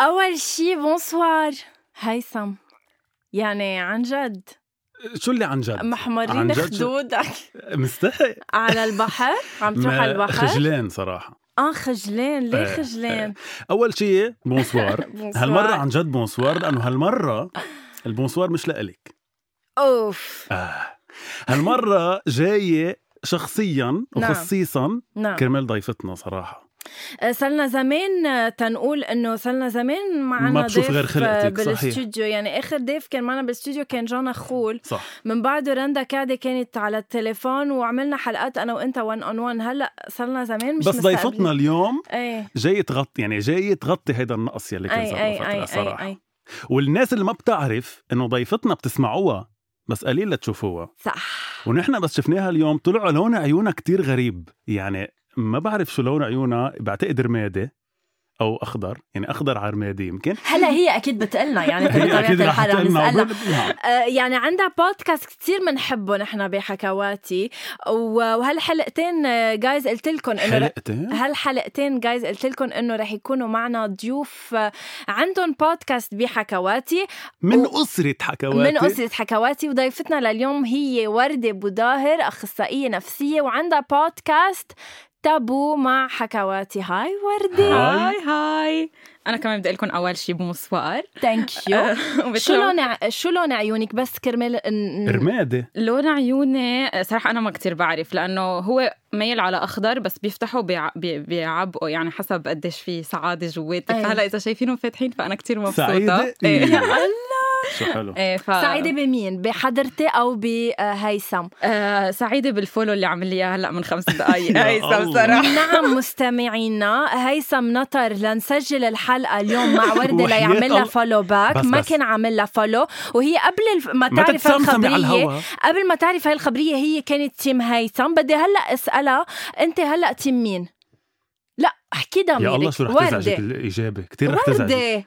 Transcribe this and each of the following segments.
أول شي bonsoir. هيثم يعني عن جد. شو اللي عن جد؟ محمرين؟ خدودك مستحي على البحر؟ عم تروح على البحر؟ خجلان صراحة. آه خجلان. ليه إيه، خجلان؟ أول شيء bonsoir. bonsoir. هالمرة عن جد bonsoir لأنه هالمرة ال bonsoir مش لإلك. أوف. آه. هالمرة جاية شخصيا نعم. وخصيصا نعم. كرمال ضيفتنا صراحة. آه، صرنا زمان آه، تنقول إنه صرنا زمان معنا ما بشوف غير خلقتك، آه، صحيح. بالاستوديو. يعني آخر ضيف كان معنا بالاستوديو كان جانا خول. صح. من بعده رندا قاعدة كانت على التليفون وعملنا حلقات أنا وإنت 1 اون 1 هلأ صرنا زمان مش بس. ضيفتنا اليوم إيه. جاي تغطي يعني جاي تغطي هيدا النقص يلي كان أي صار أي أي أي, صراحة. أي. والناس اللي ما بتعرف إنه ضيفتنا بتسمعوها بس قليل لتشوفوها. صح. ونحن بس شفناها اليوم طلعوا لون عيونها كتير غريب. يعني ما بعرف شو لون عيونها بعتقد رمادي أو أخضر يعني أخضر على رمادي يمكن. هلا هي أكيد بتقلنا يعني هي أكيد بطبيعه الحال رح تقلنا نسالها. آه، يعني عندها بودكاست كتير بنحبه نحن بحكواتي. وهالحلقتين جايز قلت لكم إنه حلقتين؟ هالحلقتين جايز قلت لكم إنه رح يكونوا معنا ضيوف آه، عندهم بودكاست بحكواتي. من و- أسرة حكواتي؟ من أسرة حكواتي وضيفتنا لليوم هي وردة بوداهر أخصائية نفسية وعندها بودكاست تابو مع حكواتي. هاي وردة هاي. هاي أنا كمان بدي أقول لكم أول شيء bonsoir thank you شو لون ع- شو لون عيونك؟ بس كرمال رمادي. لون عيوني صراحة أنا ما كتير بعرف لأنه هو ميل على أخضر بس بيفتحوا بيع... بي... بيعبقوا يعني حسب قديش في سعادة جواتي أي. فهلا إذا شايفينهم فاتحين فأنا كتير مبسوطة. سعيدة؟ إيه. شو حلو إيه ف... سعيدة بمين؟ بحضرتي أو بهيثم؟ آه سعيدة بال follow اللي عمل لي إياه هلأ من خمس دقايق يا هيثم. صراحة نعم مستمعينا هيثم نطر لنسجل الحلقة اليوم مع وردة ليعمل لها. follow back بس ما بس. كان عامل لها follow وهي قبل. ما تعرف الخبرية قبل ما تعرف هاي الخبرية هي كانت team هيثم بدي هلأ أسألها أنت هلأ team مين؟ لا أحكي ضميرك يا الله شو رح تزعجك الإجابة كثير رح تزعجك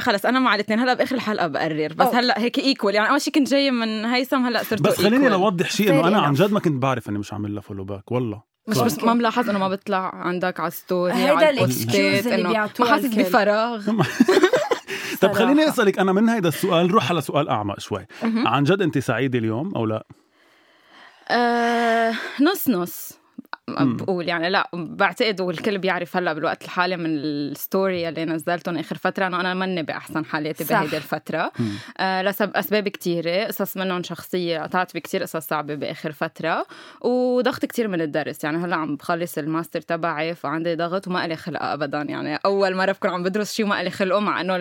خلص أنا مع الاثنين هلأ بآخر الحلقة بقرر بس أوه. هلأ هيك equal يعني أول شيء كنت جاية من هيثم هلأ صرت بس خليني لوضح شيء إنه أنا عن. جد ما كنت بعرف إني مش عامل لها follow back والله مش. بس ما ملاحظ إنه ما بيطلع عندك على story هيدا ال excuse اللي بيعطوها حاسس. بفراغ طب خليني. أسألك أنا من هيدا السؤال نروح على سؤال أعمق شوي. عن جد أنت سعيدة اليوم أو لا آه نص نص. بقول يعني لا بعتقد والكل بيعرف هلأ بالوقت الحالي من ال story اللي نزلتهم آخر فترة إنه أنا ماني بأحسن حالاتي صح. بهيدي الفترة. آه لسبب اسباب كتيرة قصص منهم شخصية قطعت بكتير قصص صعبة بآخر فترة وضغط كتير من الدرس. يعني هلأ عم بخلص الماستر تبعي فعندي ضغط وما لي خلق ابدا. يعني أول مرة بكون عم بدرس شيء وما لي خلقه مع إنه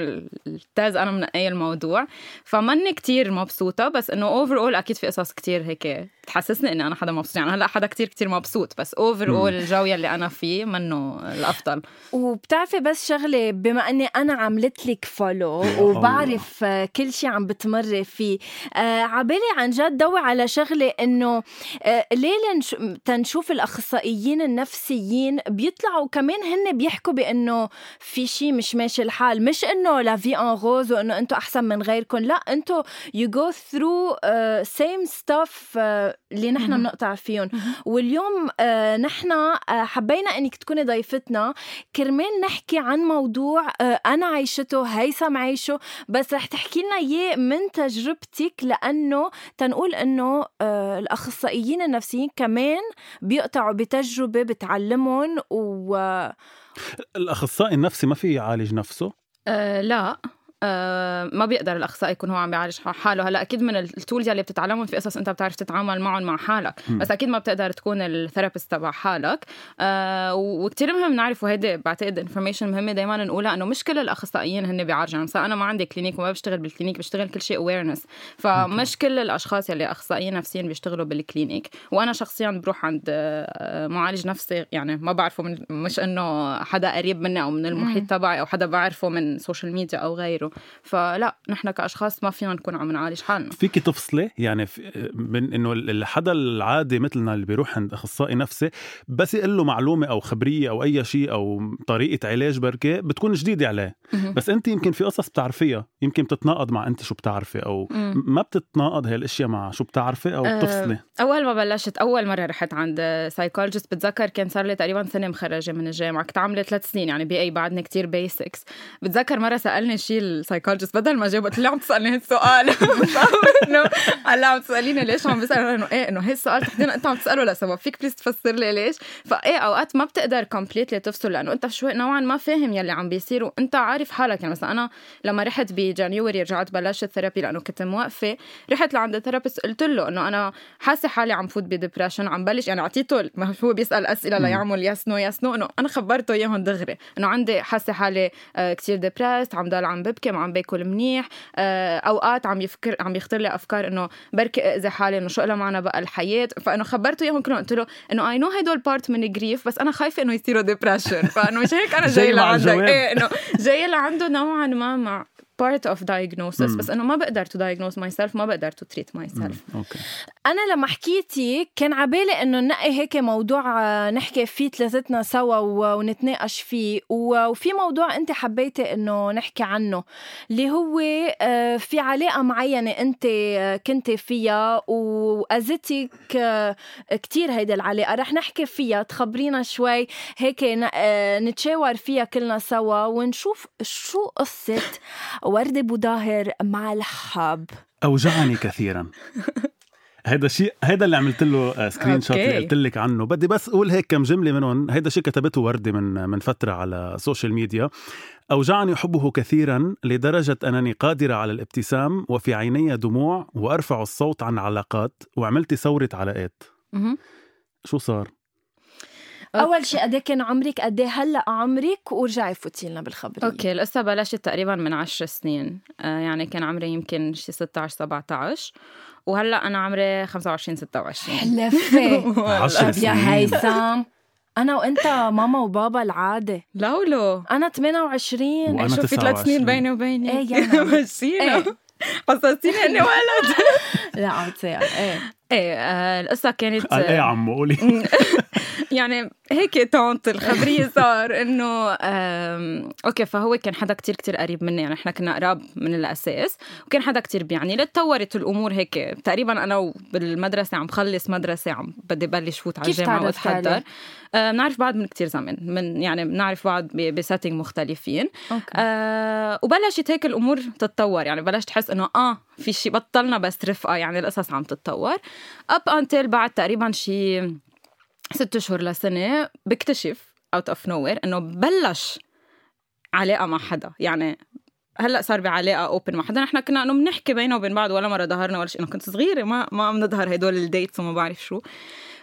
التاز أنا منقيه الموضوع. فماني كتير مبسوطة بس إنه overall أكيد في قصص كتير هيك تحسسني إني أنا حدا مبسوط. يعني هلأ حدا كتير كتير مبسوط بس overall. الجو يلي أنا فيه منه الأفضل. وبتعرفي بس شغلة بما إني أنا عملت لك follow وبعرف كل شيء عم بتمري فيه آه عبالي عن جد ضوي على شغلة إنه آه ليه لنش... تنشوف الأخصائيين النفسيين بيطلعوا كمان هن بيحكوا بإنه في شيء مش ماشي الحال. مش إنه لا في ان روز وإنه أنتم أحسن من غيركم لا أنتم you go through same stuff اللي نحن. بنقطع فيهم. واليوم آه نحن آه حبينا إنك تكوني ضيفتنا. كرمال نحكي عن موضوع آه أنا عايشته هيثم عايشه بس رح تحكي لنا إياه من تجربتك لأنه تنقول إنه الأخصائيين النفسيين كمان بيقطعوا بتجربة بتعلمهم و الأخصائي النفسي ما في يعالج نفسه؟ آه لا. ما بيقدر الأخصائي يكون هو عم بيعالج حاله. هلأ أكيد من ال tools اللي بتتعلمهم في قصص أنت بتعرف تتعامل معهم مع حالك. م. بس أكيد ما بتقدر تكون ال therapist تبع حالك. آه وكثير مهم نعرف وهيدي بعتقد information مهمة دائما نقولها إنه مش كل الأخصائيين هن بيعالجوا يعني مثلا أنا ما عندي clinic وما بشتغل بال clinic بشتغل كل شيء awareness فمش كل الأشخاص اللي أخصائيين نفسيين بيشتغلوا بال clinic وأنا شخصيا بروح عند آه، معالج نفسي يعني ما بعرفه من مش إنه حدا قريب مني أو من المحيط تبعي أو حدا بعرفه من social media أو غيره. فلا نحن كأشخاص ما فينا نكون عم نعالج حالنا. فيكي تفصلي؟ يعني في من إنه الحدا العادي مثلنا اللي بيروح عند أخصائي نفسي بس يقول له معلومة أو خبرية أو أي شيء أو طريقة علاج بركة بتكون جديدة عليه. بس انت يمكن في قصص بتعرفيها يمكن بتتناقض مع انت شو بتعرفي أو. ما بتتناقض هاي الاشياء مع شو بتعرفي أو أه، بتفصلي؟ أول ما بلشت أول مرة رحت عند psychologist بتذكر كان صار لي تقريبا سنة مخرجة من الجامعة. كنت عاملة ثلاث سنين يعني BA بعدني كتير basics بتذكر مرة سألني شيء ال psychologist بدل ما جاوب قلت له عم تسألني هالسؤال؟ انه هلا عم تسأليني ليش عم بسأل؟ انه إيه إنه هي السؤال تحديدا أنت عم تسأله لسبب فيك please تفسر لي ليش؟ فإيه أوقات ما بتقدر completely تفصل لأنه أنت شوي نوعا ما فاهم يلي عم بيصير وأنت عارف حالك. يعني مثلا أنا لما رحت ب January رجعت بلشت therapy لأنه كنت موقفة. رحت لعند ال therapist قلت له إنه أنا حاسة حالي عم فوت ب depression عم بلش يعني اعطيته ما هو بيسأل أسئلة ليعمل yes no yes no إنه أنا خبرته إياهم دغري إنه عندي حاسة حالي آه، كتير depressed عم ضل عم ببكي. ما عم باكل منيح. آه، أوقات عم يفكر عم يخطر لي أفكار إنه بركي أذي حالي إنه شو لها معنى بقى الحياة؟ فإنه خبرته إياهم كلهم قلت له إنه I know هدول part من ال grief بس أنا خايفة إنه يصيروا depression فإنه مش هيك أنا جاي لعندك. إيه إنه جاي لعنده نوعا ما مع part of diagnosis مم. بس انه ما بقدر to diagnose myself ما بقدر to treat myself مم. أوكي أنا لما حكيتي كان عبالي إنه ننقي هيك موضوع آه، نحكي فيه ثلاثتنا سوا ونتناقش فيه وفي موضوع أنت حبيتي إنه نحكي عنه اللي هو آه، في علاقة معينة أنت آه، كنتي فيها واذتك كتير هيدي العلاقة رح نحكي فيها تخبرينا شوي هيك نتشاور فيها كلنا سوا ونشوف شو قصة ورده بوداهر مع الحب. أوجعني كثيرا. هيدا شيء هيدا اللي عملت له screenshot اللي. قلت لك عنه. بدي بس أقول هيك كم جملة منهم. هيدا شيء كتبته وردة من من فترة على ال social media أوجعني حبه كثيرا لدرجة أنني قادرة على الابتسام وفي عيني دموع وأرفع الصوت عن علاقات وعملت ثورة علاقات. شو صار؟ أول شيء قد إيه كان عمرك؟ قد إيه هلأ عمرك؟ ورجعي فوتي لنا بالخبرية. okay القصة بلشت تقريبا من عشر سنين. آه يعني كان عمري يمكن شي 16 17 وهلأ أنا عمري 25 26 حلفة عشر طب يا. هيثم. أنا وأنت ماما وبابا العادة. لولو أنا 28 وأنا شوف في ثلاث 29. سنين بيني وبينك. إيه يعني. مشينا إيه. حسستيني إني ولد. لا عم إيه. إيه آه القصة كانت إيه عمو؟ قولي. يعني هيك تونت الخبرية صار إنه أوكي فهو كان حدا كتير كتير قريب مني يعني إحنا كنا قراب من الأساس وكان حدا كتير بيعني. لي تطورت الأمور هيك؟ تقريبا أنا بالمدرسة عم خلص مدرسة عم بدي بلش فوت على الجامعة وأتحضر؟ آه، بنعرف بعض من كتير زمان من يعني بنعرف بعض ب setting مختلفين. okay. آه وبلشت هيك الأمور تتطور يعني بلشت أحس إنه آه في شيء بطلنا بس رفقة يعني القصص عم تتطور. up until بعد تقريبا شي ست اشهر لسنه بكتشف out of nowhere إنه بلش علاقة مع حدا. يعني هلأ صار بعلاقة open مع حدا. نحن كنا إنه بنحكي بينه وبين بعض ولا مرة ظهرنا ولا شيء. إنه كنت صغيرة ما ما عم نظهر هدول ال dates وما بعرف شو.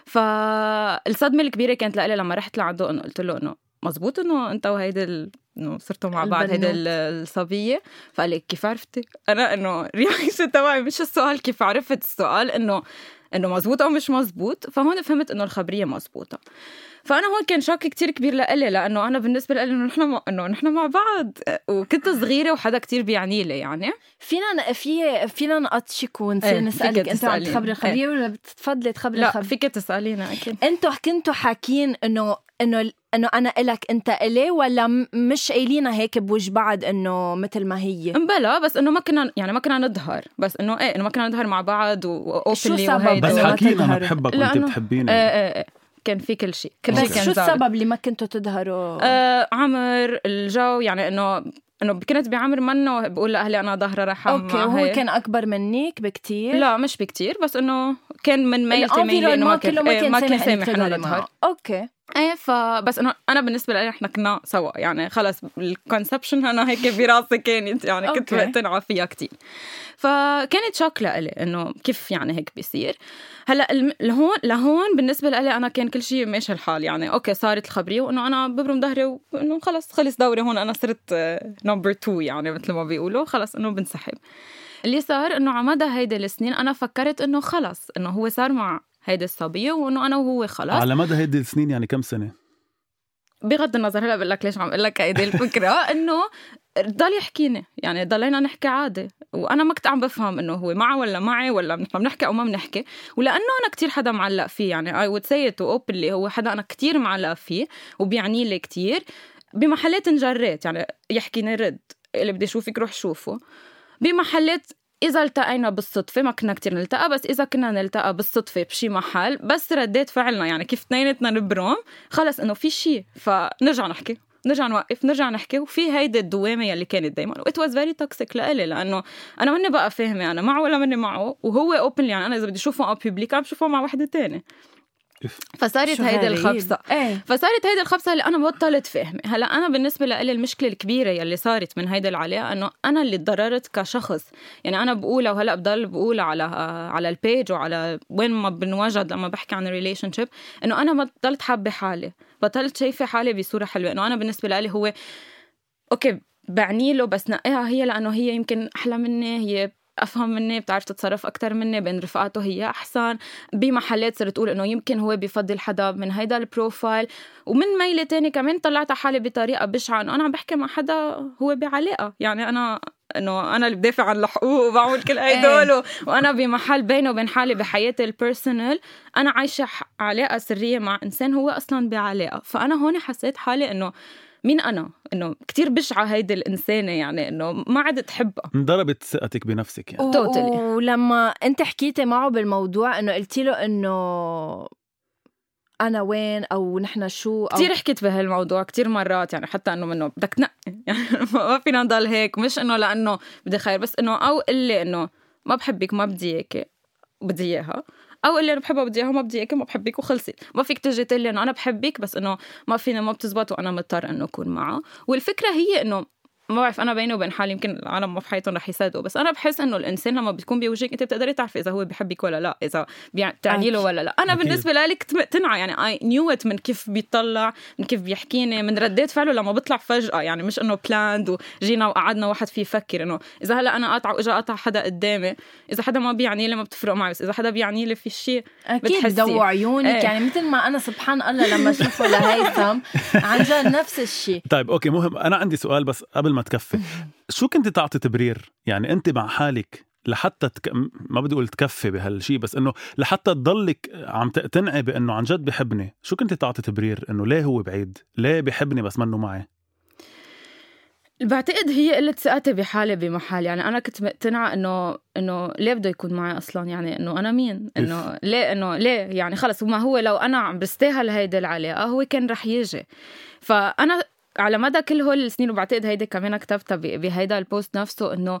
فالصدمه الكبيرة كانت لإلي لما رحت لعنده إنه قلت له إنه مزبوط إنه أنت وهيدي ال... إنه صرتوا مع بعض هيدي الصبية؟ فقال لي كيف عرفتي؟ أنا إنه reaction تبعي مش السؤال كيف عرفت السؤال؟ إنه إنه مزبوط أو مش مزبوط فهون فهمت إنه الخبرية مزبوطه فأنا هون كان shock كتير كبير لإلي لأنه أنا بالنسبة لي إنه نحن مع... إنه نحن مع بعض. وكنت صغيرة وحدا كتير بيعني لي يعني. فينا في فينا نقط شيك ونصير إيه، نسألك أنت عم. تخبري الخبريه ولا بتفضلي تخبري لا الخبريه فيك تسالينا أكيد. أنتوا كنتوا حاكين انه إنه إنه أنا إلك أنت إلي ولا مش قايلينها هيك بوجه بعض إنه مثل ما هي امبلا بس إنه ما كنا يعني ما كنا نظهر بس إنه إيه إنه ما كنا نظهر مع بعض شو واوبنلي سبب؟ بس حكينا أنا. بحبك وأنت بتحبيني إيه إيه إيه كان في كل شيء كل شيء بس كان شو. السبب اللي ما كنتوا تظهروا آه عمر الجو يعني انه إنه كنت بعمر منه بقول لأهلي أنا ظاهرة رحم أوكي وهو هيك. كان أكبر منك بكتير لا مش بكتير بس إنه كان من ميلتي ميلي إنه ما كله كان إيه، ما كان سامح إنه نظهر. أوكي إيه فبس إنه أنا بالنسبة لي إحنا كنا سوا يعني خلص الكونسبشن أنا هيك براسي كانت يعني كنت. مقتنعه فيها كتير. فكانت shock لإلي إنه كيف يعني هيك بيصير. هلأ لهون لهون بالنسبة لإلي أنا كان كل شيء ماشي الحال يعني okay صارت الخبرية وإنه أنا ببرم ظهري وإنه خلص خلص دوري هون أنا صرت number 2 يعني مثل ما بيقولوا خلص إنه بنسحب. اللي صار إنه على مدى هيدي السنين أنا فكرت إنه خلص إنه هو صار مع هيدي الصبية وإنه أنا وهو خلص على مدى هيدي السنين يعني كم سنة؟ بغض النظر هلأ بقول لك ليش عم أقول لك هيدي الفكرة. إنه ضل يحكيني يعني ضلينا نحكي عادي. وأنا ما كنت عم بفهم إنه هو معه ولا معي ولا نحن بنحكي أو ما بنحكي. ولأنه أنا كتير حدا معلق فيه يعني I would say it openly هو حدا أنا كتير معلق فيه وبيعني لي كتير. بمحلات انجريت يعني يحكيني رد اللي بدي أشوفك روح شوفه. بمحلات إذا التقينا بالصدفة ما كنا كتير نلتقى بس إذا كنا نلتقى بالصدفة بشي محل بس رديت فعلنا. يعني كيف اثنيناتنا نبرم خلص إنه في شي فنرجع نحكي. نرجع نوقف نرجع نحكي. وفي هيدي الدوامة يلي كانت دائما و it was very toxic لإلي لأنه أنا ماني بقى فاهمة أنا معه ولا ماني معه. وهو open يعني أنا إذا بدي أشوفه على public عم بشوفه مع وحدة تانية. فصارت هيدي. الخبصة. إيه. فصارت هيدي الخبصة اللي أنا بطلت فاهمه هلا أنا بالنسبة لي المشكلة الكبيرة يلي صارت من هيدي العلاقة إنه أنا اللي تضررت كشخص. يعني أنا بقولها وهلأ بضل بقولها على على ال page وعلى وين ما بنوجد لما بحكي عن ال relationship إنه أنا بطلت حابة حالي. بطلت شايفة حالي بصورة حلوة. إنه أنا بالنسبة لي هو okay بعني له بس نقيها هي لأنه هي يمكن أحلى مني هي أفهم مني بتعرف تتصرف أكثر مني بين رفقاته هي أحسن. بمحلات صرت أقول إنه يمكن هو بفضل حدا من هيدا ال profile. ومن ميلة تاني كمان طلعت على حالي بطريقة بشعة إنه أنا عم بحكي مع حدا هو بعلاقة. يعني أنا إنه أنا اللي بدافع عن الحقوق وبعمل كل هدول و- وأنا بمحل بيني وبين حالي بحياتي ال personal أنا عايشة علاقة سرية مع إنسان هو أصلا بعلاقة. فأنا هون حسيت حالي إنه مين أنا؟ إنه كتير بشعة هيدي الإنسانة يعني إنه ما عدت حبها انضربت ثقتك بنفسك يعني. و- Totally. ولما أنت حكيتي معه بالموضوع إنه قلتي له إنه أنا وين أو نحن شو أو كثير حكيت بهالموضوع كثير مرات يعني حتى إنه منه بدك تنقي. يعني ما فينا نضل هيك. مش إنه لأنه بدي خير بس إنه أو قلي إنه ما بحبك ما بدي إياكي بدي إياها. أو اللي أنا بحبها بدي اياها ما بدي إياكي ما بحبك وخلصت ما فيك تجي تقول لي إنه أنا بحبك بس إنه ما فينا ما بتزبط وأنا مضطر إنه أكون معه. والفكرة هي إنه ما بعرف أنا بيني وبين حالي يمكن العالم ما في حياتهم رح يصدقوا بس أنا بحس إنه الإنسان لما بتكون بوجهك أنت بتقدري تعرفي إذا هو بحبك ولا لا إذا بتعني له ولا لا أنا أكيد. بالنسبة لي كنت مقتنعه يعني I knew it من كيف بيطلع من كيف بيحكيني من ردات فعله لما بيطلع فجأة يعني مش إنه planned وجينا وقعدنا واحد فيه يفكر إنه إذا هلأ أنا قاطعة وإجا قطع حدا قدامي إذا حدا ما بيعني لي ما بتفرق معي بس إذا حدا بيعني لي في شيء أكيد بتحسي. بدو عيونك إيه. يعني مثل ما أنا سبحان الله لما أشوفه لهيثم عن جد نفس الشيء طيب أوكي مهم أنا عندي سؤال بس قبل ما تكفي. شو كنت تعطي تبرير؟ يعني أنت مع حالك لحتى تك... ما بدي أقول تكفي بهالشيء بس إنه لحتى تضلك عم تقتنعي بإنه عن جد بحبني شو كنت تعطي تبرير؟ إنه ليه هو بعيد؟ ليه بحبني بس منه معي؟ بعتقد هي قلة ثقتي بحالي بمحل. يعني أنا كنت مقتنعة إنه إنه ليه بده يكون معي أصلا؟ يعني إنه أنا مين؟ إنه ليه إنه ليه؟ يعني خلص ما هو لو أنا عم بستاهل هيدي العلاقة هو كان رح يجي. فأنا على مدى كل هول السنين وبعتقد هيدي كمان كتبتها بهيدا البوست نفسه إنه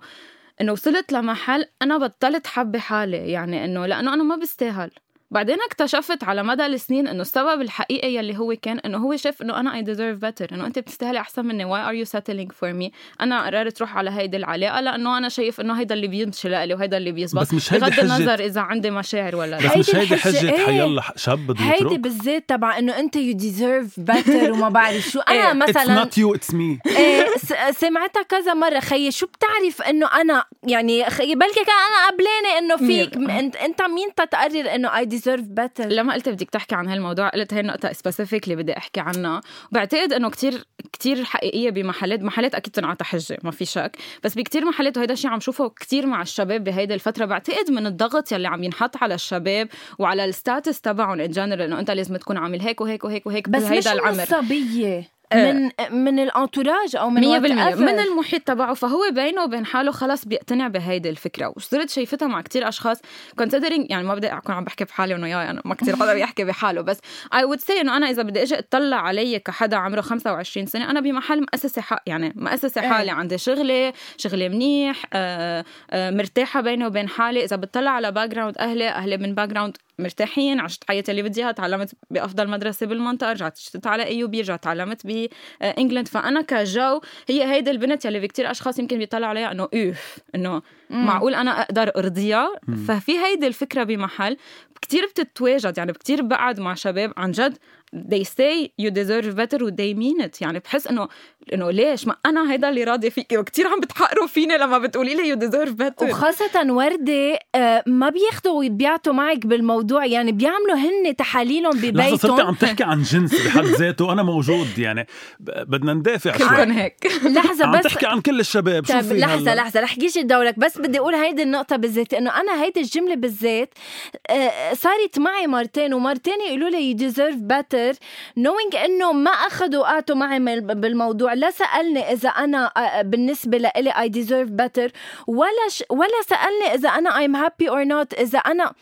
إنه وصلت لمحل أنا بطلت حبي حالي يعني إنه لأنه أنا ما بستاهل. بعدين اكتشفت على مدى السنين إنه السبب الحقيقي يلي هو كان إنه هو شاف إنه أنا I deserve better إنه أنت بتستاهلي أحسن مني. Why are you settling for me أنا قررت روح على هيدي العلاقة لأنه أنا شايف إنه هيدا اللي بيمشي لإلي وهيدا اللي بيزبط. بس مش هيدي بغض النظر إذا عندي مشاعر ولا لا. بس مش هيدي حجة إيه. حيلا شاب بده هيدي بالذات تبع إنه أنت you deserve better وما بعرف شو. أنا إيه، مثلا not you it's me. إيه س- سمعتها كذا مرة. خيي شو بتعرف إنه أنا يعني خيي بلكي كان أنا قبلانة إنه فيك. أنت مين تتقرر إنه I deserve better لما قلت بدك تحكي عن هالموضوع قلت هي النقطة specific اللي بدي أحكي عنها. بعتقد إنه كتير كتير حقيقية بمحلات محلات أكيد تنعطى حجة ما في شك. بس بكتير محلات وهيدا الشيء عم شوفه كتير مع الشباب بهيدي الفترة. بعتقد من الضغط يلي عم ينحط على الشباب وعلى ال status تبعهم in general إنه أنت لازم تكون عامل هيك وهيك وهيك وهيك بس مش العمر. الصبية. من من ال entourage أو من مية بالمية. whatever. من المحيط تبعه. فهو بينه وبين حاله خلص بيقتنع بهيدي الفكرة. وصرت شايفتها مع كتير أشخاص. considering يعني ما بدي أكون عم بحكي بحالي وإنه يا أنا ما كتير حدا بيحكي بحاله. بس I would say إنه أنا إذا بدي أجي أطلع علي كحدا عمره 25 سنة أنا بمحل مؤسسة حق يعني مؤسسة إيه. حالي. عندي شغلي شغلي منيح آه آه مرتاحة بيني وبين حالي. إذا بتطلع على background أهلي أهلي من background مرتاحين عشت حياتي اللي بدي إياها تعلمت بأفضل مدرسة بالمنطقة رجعت اشتغلت على IB رجعت تعلمت ب England فأنا كجو هي هيدي البنت يلي في كتير أشخاص يمكن بيطلعوا عليها إنه أوف إنه معقول أنا أقدر أرضيها؟ ففي هيدي الفكرة بمحل. كتير بتتواجد يعني كتير بقعد مع شباب عن جد they say you deserve better و they mean it. يعني بحس إنه إنه ليش؟ ما أنا هيدا اللي راضي فيكي. وكثير عم بتحقروا فيني لما بتقولي لي you deserve better. وخاصة وردة آه، ما بياخذوا ويبيعتوا معك بالموضوع. يعني بيعملوا هن تحاليلهم لحظة ببيتهم. صرتي عم تحكي عن جنس بحد ذاته. وأنا موجود يعني بدنا ندافع شوي. كلكم هيك. لحظة عم بس تحكي عن كل الشباب. طيب شوفي لحظة هلأ. لحظة رح دورك بس بدي أقول هيدي النقطة بالذات إنه أنا هيدي الجملة بالذات آه، صارت معي مرتين ومرتين يقولوا لي you deserve better. knowing إنه ما أخذوا وقعتوا معي بالموضوع. لا سألني إذا أنا آه، بالنسبة لإلي I deserve better. ولا ش... ولا سألني إذا أنا I'm happy or not. إذا أنا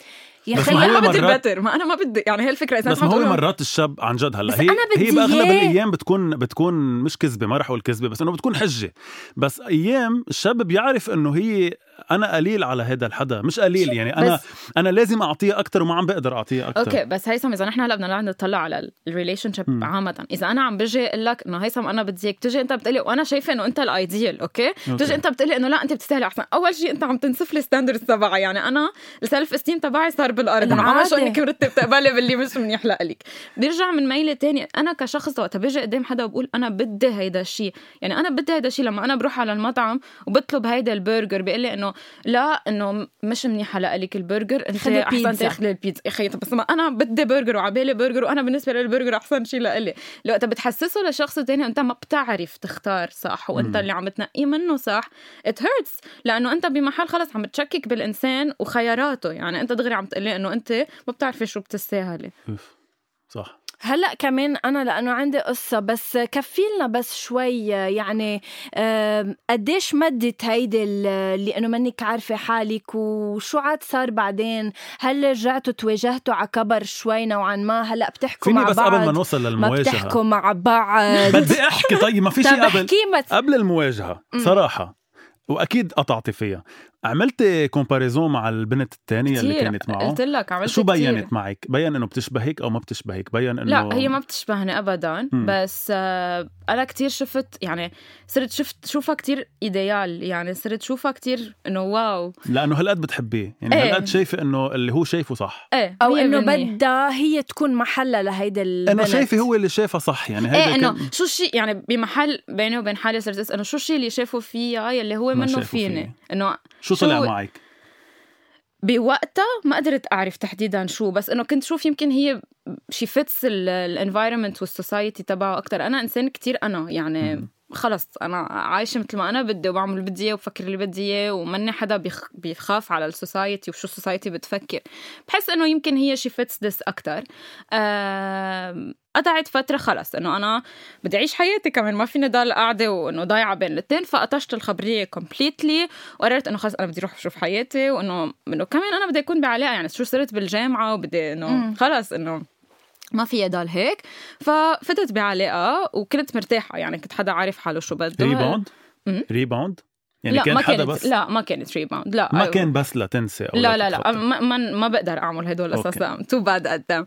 يا بس ما أنا بدي مرات- البتر ما أنا ما بدي يعني هي الفكرة إذا بس ما هو مرات الشاب عن جد هلا. بس هي أنا بدي هي بأغلب. الأيام بتكون بتكون مش كذبة ما رح أقول كذبة بس إنه بتكون حجة. بس أيام الشاب بيعرف إنه هي أنا قليل على هذا الحدا مش قليل يعني أنا أنا لازم أعطيه أكثر وما عم بقدر أعطيه أكثر أوكي بس هيثم إذا نحن هلأ بدنا نطلع على ال relationship. عامة إذا أنا عم بجي أقول لك إنه هيثم أنا بدي إياك تجي أنت بتقلي وأنا شايفة إنه أنت ال ideal okay okay. تجي أنت بتقلي إنه لا أنت بتستاهلي أحسن أول شيء أنت عم تنسف لي standards تبعي يعني أنا ال self esteem تبعي صار بالأرض انه عم شو. إنك مرتب تقبلي باللي مش منيح لك بيرجع من ميلة تانية أنا كشخص وقت بيجي قدام حدا وبقول أنا بدي هيدا الشيء يعني أنا بدي هيدا الشيء لما أنا بروح على المطعم وبطلب هيدا البرجر بيقول لي إنه لا إنه مش منيحة لك البرجر أنت أحسن. تاخذي البيتزا يا طب بس ما أنا بدي برجر وعبالي برجر وأنا بالنسبة لي البرجر أحسن شيء لإلي لو أنت بتحسسه لشخص تاني أنت ما بتعرف تختار صح وأنت. اللي عم تنقيه منه صح it hurts لأنه أنت بمحل خلص عم تشكك بالإنسان وخياراته يعني أنت دغري عم تقلي إنه أنت ما بتعرفي شو بتستاهلي. صح هلأ كمان أنا لأنه عندي قصة بس كفيلنا بس شوي يعني قديش مدت هيدي ال- اللي إنه منك عارفة حالك وشو عاد صار بعدين؟ هل رجعتوا تواجهتوا على كبر شوي نوعا ما؟ هلأ بتحكوا فيني مع بس بعض قبل ما نوصل ما للمواجهة. بتحكوا مع بعض. بدي أحكي طيب ما في شيء قبل ما قبل المواجهة صراحة وأكيد قطعتي فيها. عملتي comparison مع البنت الثانية اللي كتير. كانت معه قلت لك عملت شو كتير. بينت معك؟ بين إنه بتشبهك أو ما بتشبهك؟ بين إنه لا هي ما بتشبهني ابدا مم. بس آه أنا كتير شفت يعني صرت شفت شوفها كتير إيديال يعني صرت شوفها كتير إنه واو لأنه هالقد بتحبيه، يعني إيه. هالقد شايفة إنه اللي هو شايفه صح إيه أو إنه 100%. بدها هي تكون محلها لهيدا البنت إنه شايفة هو اللي شايفه صح يعني هيدا إيه إنه كان- شو الشيء يعني بمحل بيني وبين حالي صرت أسأل إنه شو الشيء اللي شافه فيها يلي هو منه شافه فيني. إنه شو شو- طلع معك؟ بوقتها ما قدرت أعرف تحديدا شو بس إنه كنت شوف يمكن هي she fits ال environment وال society تبعه أكثر أنا إنسان كتير أنا يعني مم. خلص أنا عايشة مثل ما أنا بدي وبعمل اللي بدي اياه وبفكر اللي بدي إياه وماني حدا بيخ... بيخاف على ال society وشو ال society بتفكر. بحس إنه يمكن هي she fits this أكثر قطعت فترة خلص إنه أنا بدي أعيش حياتي كمان ما فيني ضل قاعدة وإنه ضايعة بين الاثنين فقطشت الخبرية completely وقررت إنه خلص أنا بدي أروح أشوف حياتي وإنه إنه كمان أنا بدي أكون بعلاقة يعني شو صرت بالجامعة وبدي إنه. خلص إنه ما في ضل هيك ففتت بعلاقة وكنت مرتاحة يعني كنت حدا عارف حاله شو بده ريباوند؟ ريباوند؟ يعني لا كان ما حدا كانت بس لا ما كانت rebound لا ما كان بس لتنسى أو لا لا لا لتتخطى. ما, ما, ما بقدر أعمل هدول. القصص too bad قدام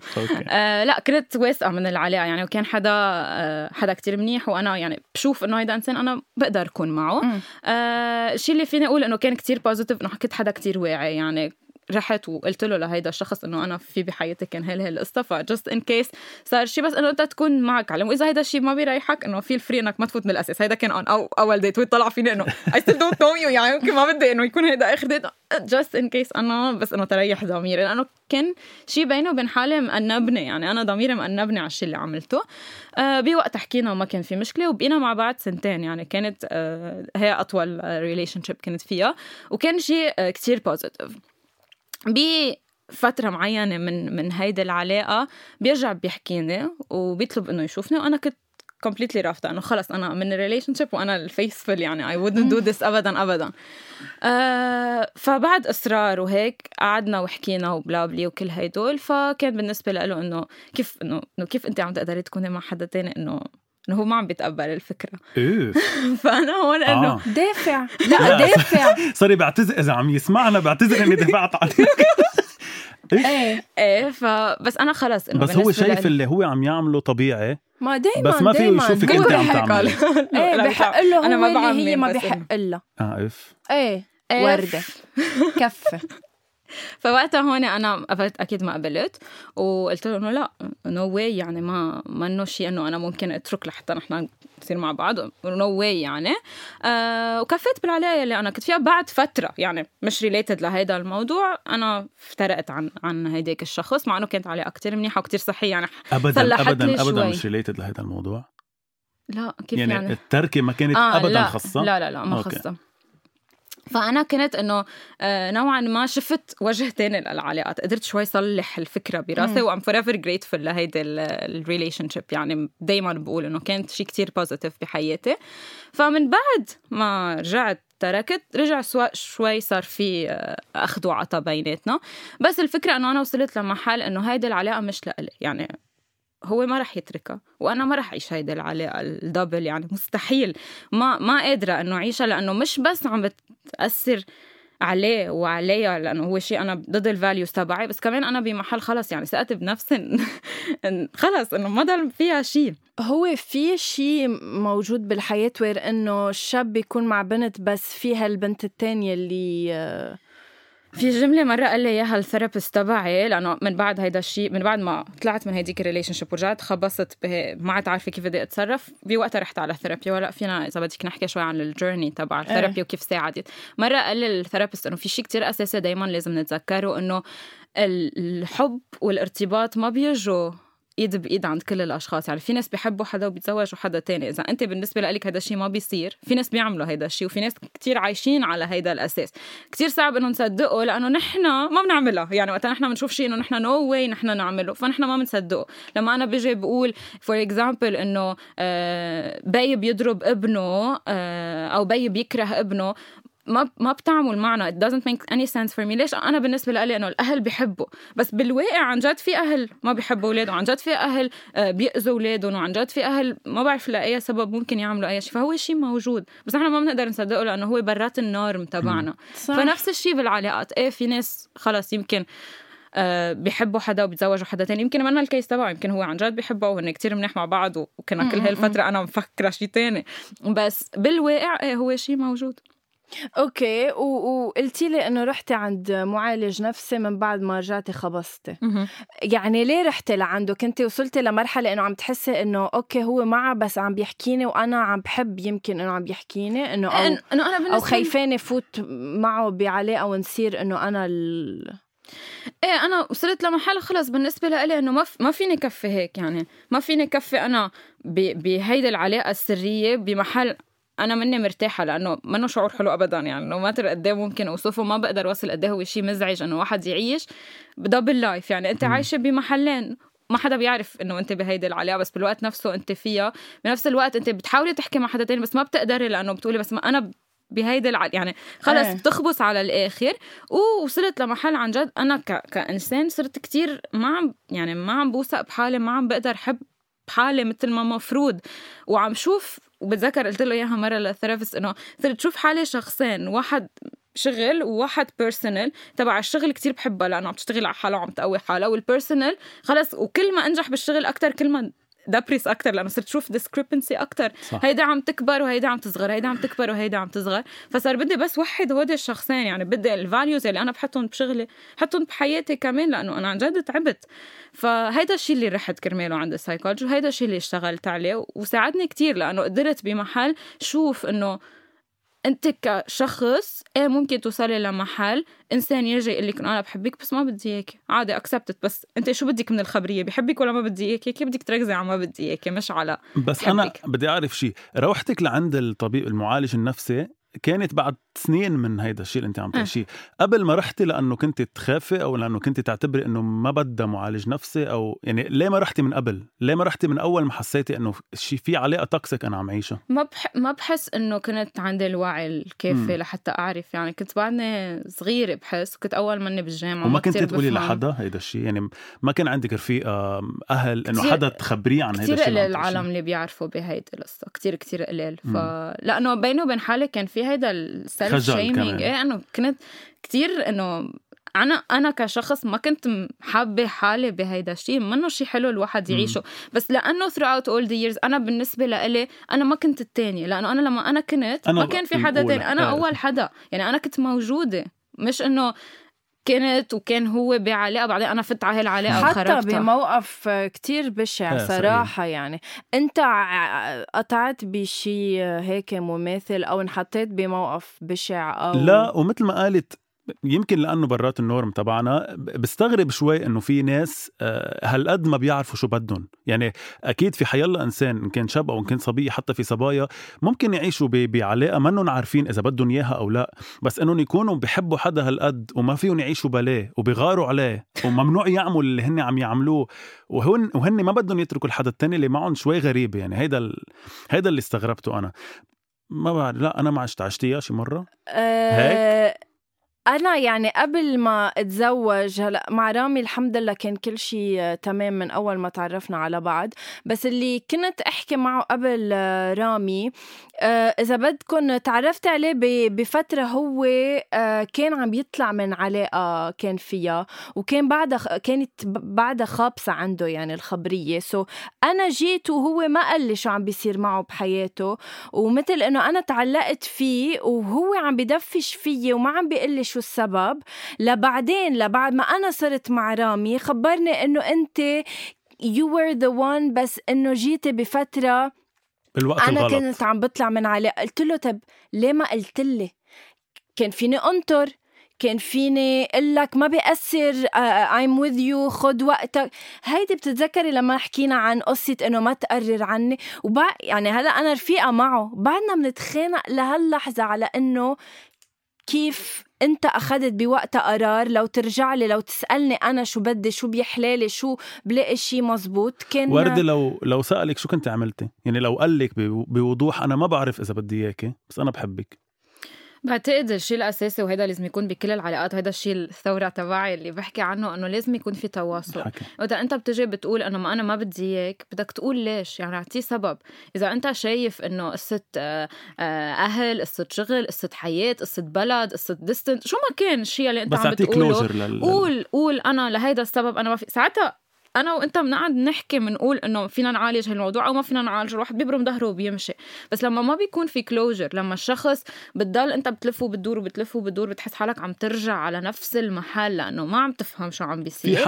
آه لا كنت واثقة من العلاقة يعني وكان حدا آه حدا كتير منيح وأنا يعني بشوف إنه هيدا إنسان أنا بقدر أكون معه مم. آه الشيء اللي فيني أقول إنه كان كتير positive إنه كنت حدا كتير واعي يعني رحت وقلت له لهيدا الشخص إنه أنا في بحياتي كان هي القصة ف just in case صار شيء بس إنه انت تكون معك علم. وإذا هيدا الشيء ما بيريحك إنه feel free إنك ما تفوت من الأساس. هيدا كان اون أو أول date ويطلع فيني إنه I still don't know you يعني يمكن ما بدي إنه يكون هيدا آخر date just in case أنا بس إنه تريح ضميري. لأنه كان شيء بيني وبين حالي مأنبني. يعني أنا ضميري مأنبني على الشيء اللي عملته. آه بوقت حكينا وما كان في مشكلة. وبقينا مع بعض سنتين. يعني كانت آه هي أطول relationship كنت فيها. وكان شيء آه كتير positive بفترة معينة من من هيدي العلاقة بيرجع بيحكيني وبيطلب إنه يشوفني وأنا كنت completely رافضة إنه خلص أنا من ال relationship وأنا ال faithful يعني I wouldn't do this ابدا ابدا. آه فبعد إصرار وهيك قعدنا وحكينا و bla bla وكل هيدول فكان بالنسبة له إنه كيف إنه كيف أنت عم تقدري تكوني مع حدا تاني إنه إنه هو ما عم بيتقبل الفكرة. اوف فأنا هون إنه آه. دافع. لا دافع. سوري بعتذر إذا عم يسمعنا بعتذر إني دفعت عليك. إيه إيه فبس أنا خلص إنه بس هو شايف اللي هو عم يعمله طبيعي. ما دايما بس ما فيه. يشوفك. أنت عم. قال. إيه بحق له هو أنا ما اللي هي ما بحق لها آه إف. إيه. إيه. وردة. كفة. فوقتها هون أنا أكيد ما قبلت وقلت له انه لا نو واي يعني ما ما إنه شيء إنه أنا ممكن أترك لحتى نحن نصير مع بعض no way يعني. آه وكفيت بالعلاقة اللي أنا كنت فيها بعد فترة يعني مش related لهيدا الموضوع أنا افترقت عن عن هيداك الشخص مع إنه كانت علاقة كتير منيحة وكتير صحية يعني ابدا ابدا ابدا. مش related لهذا الموضوع؟ لا كيف يعني, يعني, التركة ما كانت آه ابدا لا خاصة؟ لا لا لا ما okay. فأنا كنت إنه آه، نوعا ما شفت وجه تاني للعلاقات. قدرت شوي صلح الفكرة براسي. و I'm forever grateful لهيدي ال relationship يعني دايما بقول إنه كانت شيء كتير positive بحياتي. فمن بعد ما رجعت تركت رجع سوا شوي صار في آه، أخذ وعطا بيناتنا. بس الفكرة إنه أنا وصلت لمحل إنه هيدي العلاقة مش لإلي. يعني هو ما رح يتركها وأنا ما رح أعيش هيدي العلاقة ال double يعني مستحيل. ما ما قادرة إنه أعيشها لأنه مش بس عم بتأثر عليه وعليها لأنه هو شيء أنا ضد ال values تبعي بس كمان أنا بمحل خلص يعني ثقتي بنفسي إن- خلص إنه ما ضل فيها شيء. هو في شيء موجود بالحياة where إنه الشاب بيكون مع بنت بس فيها البنت التانية اللي آه، في جملة مرة قال لي إياها ال therapist تبعي لأنه من بعد هيدا الشيء من بعد ما طلعت من هيديك ال relationship ورجعت خبصت به ما عاد عارفة كيف بدي أتصرف بوقتها رحت على therapy ولا فينا إذا بدك نحكي شوي عن ال journey تبع ال therapy إيه. وكيف ساعدت مرة قال لي ال therapist إنه في شيء كتير أساسي دايما لازم نتذكره إنه ال- الحب والارتباط ما بيجوا إيد بإيد عند كل الأشخاص. يعني في ناس بيحبوا حدا وبيتزوجوا حدا تاني. إذا أنت بالنسبة لك هذا الشيء ما بيصير. في ناس بيعملوا هذا الشيء وفي ناس كتير عايشين على هيدا الأساس. كتير صعب انه نصدقه لأنه نحن ما بنعملها. يعني وقت نحن بنشوف شيء إنه نحن no way نحن نعمله. فنحن ما بنصدقه لما أنا بيجي بقول for example إنه آه، بي بيضرب ابنه آه، أو بي بيكره ابنه ما ما بتعمل معنا. It doesn't make any sense for me. ليش؟ أنا بالنسبة لي انه الأهل بيحبوا. بس بالواقع عن جد في أهل ما بيحبوا أولادهم. عن جد في أهل آه، بيأذوا أولادهم. وعن جد في أهل ما بعرف لأي سبب ممكن يعملوا أي شيء. فهو شيء موجود. بس إحنا ما بنقدر نصدقه لأنه هو برات النورم تبعنا. فنفس الشيء بالعلاقات. إيه في ناس خلص يمكن آه، بيحبوا حدا وبيتزوجوا حدا تاني. يمكن منا الكيس تبعه. يمكن هو عن جد بيحبها وهن كتير منيح مع بعض. وكنا كل هالفترة أنا مفكرة شيء تاني. بس بالواقع إيه هو شيء موجود. okay وقلتي لي إنه رحتي عند معالج نفسي من بعد ما رجعتي خبصتي يعني ليه رحتي لعنده كنتي وصلتي لمرحلة إنه عم تحسي إنه okay هو معه بس عم بيحكيني وأنا عم بحب يمكن إنه عم بيحكيني إنه أو أنا بالنسبة أو خايفة إني فوت معه بعلاقه ونصير إنه أنا ال... إيه أنا وصلت لمحل خلص بالنسبة لإلي إنه ما. ما فيني كفي هيك يعني ما فيني كفي أنا. بهيدي العلاقة السرية بمحل أنا مني مرتاحة لأنه منه شعور حلو ابدا يعني إنه ما ترى قد إيه ممكن أوصفه ما بقدر أوصل قد إيه هو شيء مزعج إنه واحد يعيش بدبل لايف يعني أنت. عايشة بمحلين ما حدا بيعرف إنه أنت بهيدي العلاقة بس بالوقت نفسه أنت فيها بنفس الوقت أنت بتحاولي تحكي مع حدا تاني بس ما بتقدري لأنه بتقولي بس ما أنا بهيدي الع... يعني خلص إيه. بتخبص على الآخر ووصلت لمحل عن جد أنا ك... كإنسان صرت كتير ما عم يعني ما عم بوثق بحالي ما عم بقدر حب حالي مثل ما مفروض. وعم شوف وبتذكر قلت له إياها مرة لل therapist إنه صرت شوف حالي شخصين واحد شغل وواحد personal تبع الشغل كتير بحبها لأنه عم تشتغل على حالها وعم تقوي حالها. وال personal خلص وكل ما أنجح بالشغل أكثر كل ما depress أكثر لأنه صرت شوف discrepancy أكثر. هيدا عم تكبر وهيدا عم تصغر هيدا عم تكبر وهيدا عم تصغر. فصار بدي بس وحد هودي الشخصين يعني بدي ال values اللي أنا بحطهم بشغلي حطهم بحياتي كمان لأنه أنا عن جد تعبت. فهيدا الشيء اللي رحت كرماله عند السايكولوجي وهيدا الشيء اللي اشتغلت عليه وساعدني كتير لأنه قدرت بمحل شوف إنه أنت كشخص إيه ممكن توصلي لمحل إنسان يجي يقول لك أنا بحبك بس ما بدي اياكي عادي accept it بس أنت شو بدك من الخبرية؟ بحبك ولا ما بدي اياكي كيف بدك تركزي على ما بدي اياكي مش على بس أنا بحبك. بدي أعرف شيء روحتك لعند الطبيب المعالج النفسي كانت بعد سنين من هيدا الشيء اللي انت عم. تحكيه قبل ما رحتي لأنه كنت تخافي أو لأنه كنت تعتبري إنه ما بدها معالج نفسي أو يعني ليه ما رحتي من قبل ليه ما رحتي من أول ما حسيتي إنه شيء في علاقة توكسيك أنا عم عيشها ما بح... ما بحس إنه كنت عندي الوعي الكافي. لحتى أعرف يعني كنت بعدني صغيرة بحس كنت أول مني بالجامعة وما كنت تقولي بفهم. لحدا هيدا الشيء يعني ما كان عندك رفيقة أهل إنه حدا تخبريه عن هيدا الشيء اللي قليل تعيشيه؟ العالم اللي بيعرفوا بهيدي القصة كتير كتير قليل ف... مم. لأنه بيني وبين حالي كان في هيدا خجل شيمينج. إيه إنه كنت كتير إنه أنا أنا كشخص ما كنت حابة حالي بهيدا الشيء منه شيء حلو الواحد يعيشه. بس لأنه throughout all the years أنا بالنسبة لإلي أنا ما كنت الثانية لأنه أنا لما أنا كنت أنا ما كان في حدا. تاني. أنا. أول حدا. يعني أنا كنت موجودة. مش إنه كنت وكان هو بعلاقة بعدين أنا فت على هالعلاقة حتى وخربتها بموقف كتير بشع صراحة يعني. أنت ع- قطعت بشي هيك مماثل أو انحطيت بموقف بشع أو لا ومثل ما قالت يمكن لأنه برات النورم تبعنا بستغرب شوي إنه في ناس آه، هالقد ما بيعرفوا شو بدهم. يعني أكيد في حيلا إنسان إن كان شاب أو إن كان صبيه حتى في صبايا ممكن يعيشوا بعلاقة منهم عارفين إذا بدهم إياها أو لأ. بس إنهم يكونوا بحبوا حدا هالقد وما فيهم يعيشوا بلاه وبيغاروا عليه وممنوع يعملوا اللي هن عم يعملوه. وهن وهن ما بدهم يتركوا الحدا التاني اللي معهم شوي غريب يعني. هيدا ال... هيدا اللي استغربته أنا. ما بعرف لأ أنا ما عشت عشتيها شي مرة؟ آه أنا يعني قبل ما أتزوج هلأ مع رامي الحمد لله كان كل شيء تمام من أول ما تعرفنا على بعض. بس اللي كنت أحكي معه قبل آه، رامي آه، إذا بدكم تعرفت عليه ب- بفترة هو آه، كان عم يطلع من علاقة كان فيها وكان بعدها كانت بعدها خابصة عنده يعني الخبرية. سو أنا جيت وهو ما قال لي شو عم بيصير معه بحياته. ومثل إنه أنا تعلقت فيه وهو عم بدفش فيي وما عم بيقول لي شو السبب؟ لبعدين لبعد ما أنا صرت مع رامي خبرني إنه أنت you were the one بس إنه جيتي بفترة بالوقت أنا الغلط. كنت عم بطلع من عليه قلت له طب ليه ما قلت لي؟ كان فيني أنطر كان فيني أقول لك ما بيأثر I'm with you خد وقتك. هيدي بتتذكري لما حكينا عن قصة إنه ما تقرر عني؟ وبع يعني هلا أنا رفيقة معه. بعدنا بنتخانق لهاللحظة على إنه كيف انت أخذت بوقتها قرار لو ترجع لي لو تسألني أنا شو بدي شو بيحلالي شو بلاقي شيء مزبوط كان وردة لو لو سألك شو كنت عملتي؟ يعني لو قال لك بو- بوضوح أنا ما بعرف إذا بدي إياكي بس أنا بحبك بعتقد الشيء الأساسي وهيدا لازم يكون بكل العلاقات هيدا الشيء الثورة تبعي اللي بحكي عنه إنه لازم يكون في تواصل. وإذا أنت بتجي بتقول إنه ما أنا ما بدي إياك بدك تقول ليش؟ يعني أعطيه سبب. إذا أنت شايف إنه قصة آه، آه، أهل قصة شغل قصة حياة قصة بلد قصة ديستنت شو ما كان الشيء اللي بس عم بتقوله. قول قول أنا لهيدا السبب أنا ما في. ساعتها أنا وأنت بنقعد نحكي بنقول إنه فينا نعالج هالموضوع أو ما فينا نعالجه الواحد بيبرم ظهره وبيمشي بس لما ما بيكون في closure لما الشخص بتضل أنت بتلف وبتدور وبتلف وبتدور بتحس حالك عم ترجع على نفس المحل لأنه ما عم تفهم شو عم بيصير في.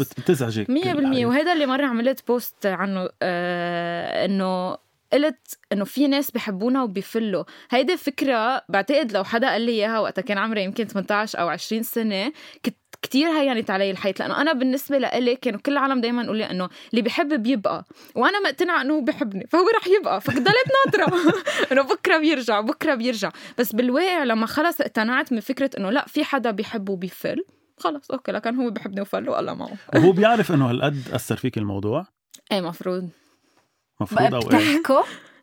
بت- بت- بتزعجك مية بالمية الحقيقة. وهذا اللي مرة عملت post عنه آه إنه قلت إنه في ناس بحبونا وبيفلوا هيدي فكرة بعتقد لو حدا قال لي إياها وقتها كان عمري يمكن 18 أو 20 سنة كنت كتير هينت علي الحياة. لأنه أنا بالنسبة لإلي كانوا كل العالم دايما يقول لي إنه اللي بحب بيبقى. وأنا مقتنعة إنه هو بحبني فهو رح يبقى. فضلت ناطرة. إنه بكرة بيرجع بكرة بيرجع. بس بالواقع لما خلص اقتنعت من فكرة إنه لا في حدا بيحب وبيفل خلص. okay لكن هو بحبني وفل والله معه وهو بيعرف إنه هالقد أثر فيك الموضوع؟ إيه مفروض. مفروض أو إيه بتحكوا؟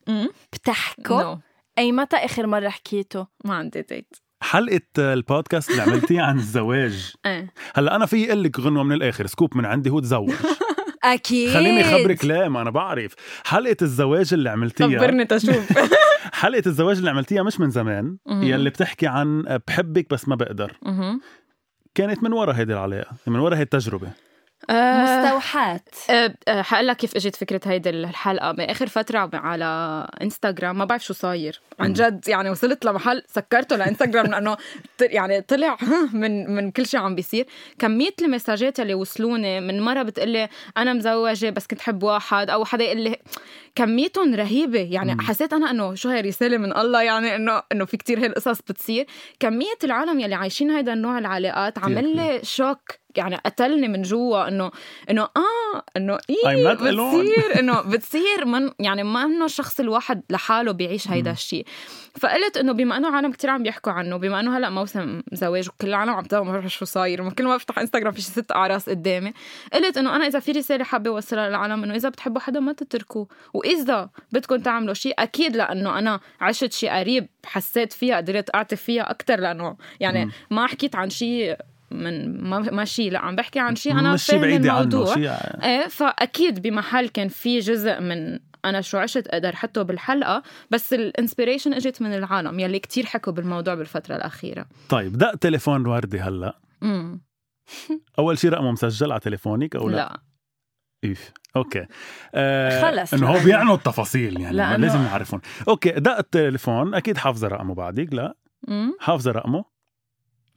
امم بتحكوا؟ no أي متى آخر مرة حكيته؟ ما عندي date حلقة البودكاست اللي عملتيها عن الزواج. إيه. هلا أنا في أقول لك غنوة من الآخر. scoop من عندي هو تزوج. أكيد. خليني خبرك لا ما أنا بعرف. حلقة الزواج اللي عملتيها خبرني تشوف. حلقة الزواج اللي عملتيها مش من زمان. يلي بتحكي عن بحبك بس ما بقدر. كانت من ورا هيدي العلاقة من ورا هي التجربة. آه، مستوحاة. أه، أه، حقول لك كيف اجت فكرة هيدي الحلقة. باخر فترة على انستغرام ما بعرف شو صاير. عن جد يعني وصلت لمحل سكرته لانستغرام لأنه يعني طلع من من كل شيء عم بيصير. كمية المساجات اللي وصلوني من مرة بتقلي أنا مزوجة بس كنت حب واحد أو حدا يقول لي كميتهم رهيبة. يعني مم. حسيت أنا إنه شو هي رسالة من الله يعني انه إنه في كتير هالقصص بتصير. كمية العالم يلي عايشين هيدا النوع العلاقات عمل لي شوك. يعني قتلني من جوا إنه إنه آه إنه إيه. بتصير إنه بتصير من يعني ما إنه الشخص الواحد لحاله بيعيش هيدا. الشيء فقلت إنه بما إنه عالم كتير عم بيحكوا عنه بما إنه هلأ موسم زواج وكل العالم عم ما بعرف شو صاير كل ما بفتح انستغرام في شي ست أعراس قدامي قلت إنه أنا إذا في رساله حابة اوصلها للعالم إنه إذا بتحبوا حدا ما تتركوه وإذا بدكم تعملوا شيء أكيد لأنه أنا عشت شيء قريب حسيت فيها قدرت أعطي فيها أكثر لأنه يعني. ما حكيت عن شيء من ما ما شيء لا عم بحكي عن شيء أنا مش شي فاهمه بعيدة عنه الموضوع. شيء إيه فأكيد بمحل كان في جزء من أنا شو عشت أقدر حطه بالحلقة بس الانسبيريشن إجت من العالم يلي كتير حكوا بالموضوع بالفترة الأخيرة. طيب دق تليفون وردة هلأ. مم. أول شيء رقمه مسجل على تليفونك أو لا, لا. لا إيف. أوكي. آه خلص. إنه هو. بيعنوا التفاصيل يعني ما لازم نعرفهم أوكي دق التليفون أكيد حافظة رقمه بعدك لا؟ مم. حافظة رقمه؟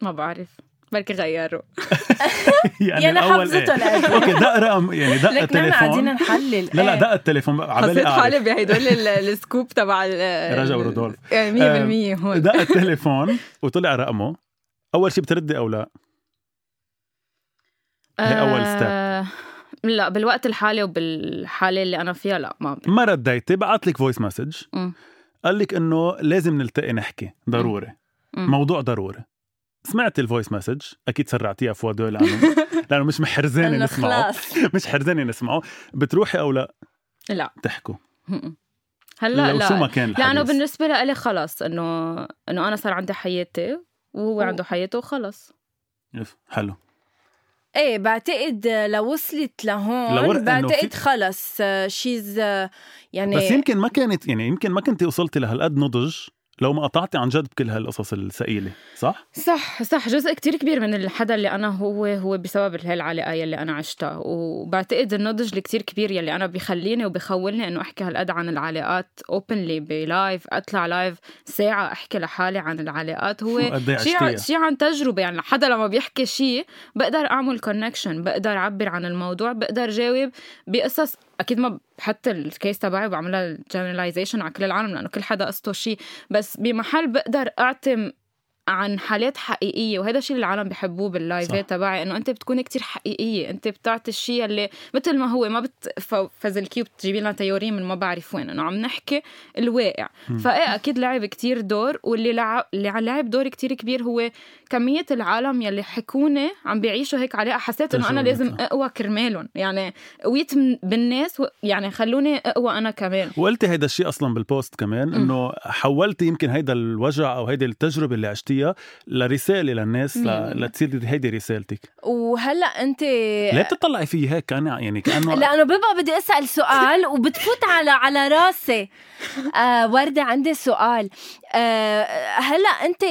ما بعرف. بركي غيروا يعني يعني حفظتهم إيه؟ أوكي دق رقم يعني دق نحن قاعدين التليفون نحلل لا لا إيه. دق التليفون عبالي حسيت حالي بهدول ال- السكوب تبع ال- رجا ورودولف. يعني 100% هون دق التليفون وطلع رقمه أول شيء بتردي أو لا هي أول آه، لا بالوقت الحالي وبالحالة اللي أنا فيها لا ما. ما رديتي بعت لك voice message. قال لك إنه لازم نلتقي نحكي ضروري مم. موضوع ضروري سمعت ال voice message أكيد سرعتيها فوادو لأنه لأنه مش محرزانه نسمعه. مش حرزانه نسمعه. بتروحي أو لا؟ لا. تحكوا. هلأ لو لا. شو ما كان الحديث. لأنه بالنسبة لإلي خلص إنه إنه أنا صار عندي حياتي وهو و- عنده حياته وخلص يف، حلو. إيه بعتقد لو وصلت لهون بعتقد في- خلص شيز يعني بس يمكن ما كانت يعني يمكن ما كنتي وصلتي لهالقد نضج. لو ما قطعتي عن جد بكل هالقصص الثقيله صح؟ صح صح. جزء كتير كبير من الحدا اللي أنا هو هو بسبب هالعلاقة يلي أنا عشتها. وبعتقد النضج الكتير كبير يلي أنا بخليني وبخولني إنه أحكي هالقد عن العلاقات openly ب live أطلع live ساعة أحكي لحالي عن العلاقات هو إيه شيء عن شيء عن تجربة. يعني حدا لما بيحكي شيء بقدر أعمل connection بقدر أعبر عن الموضوع بقدر جاوب بقصص أكيد ما بحط ال case تبعي وبعملها generalization على كل العالم لأنه كل حدا قصته شيء. بس بمحل بقدر أعتم عن حالات حقيقية وهذا الشيء اللي العالم بيحبوه صح. باللايفات تبعي إنه أنت بتكوني كتير حقيقية أنت بتعطي الشيء اللي مثل ما هو ما بتفزلكيه وبتجيبي لنا theories من ما بعرف وين إنه عم نحكي الواقع. فايه أكيد لعب كتير دور واللي لعب اللي لعب دور كتير كبير هو كمية العالم يلي حكوني عم بيعيشوا هيك علاقه حسيت إنه أنا لازم. أقوى كرمالهم يعني قويت بالناس و- يعني خلوني أقوى أنا كمان وقلتي هيدا الشيء أصلا بالبوست كمان. إنه حولتي يمكن هيدا الوجع أو هيدي التجربة اللي عشتيها لرساله للناس ل... لتصير هيدي رسالتك. وهلأ أنت ليه بتطلعي فيي هيك؟ كان يعني كأنه لأنه ببقى بدي أسأل سؤال وبتفوت على على راسي. آه وردة عندي سؤال. آه هلأ أنت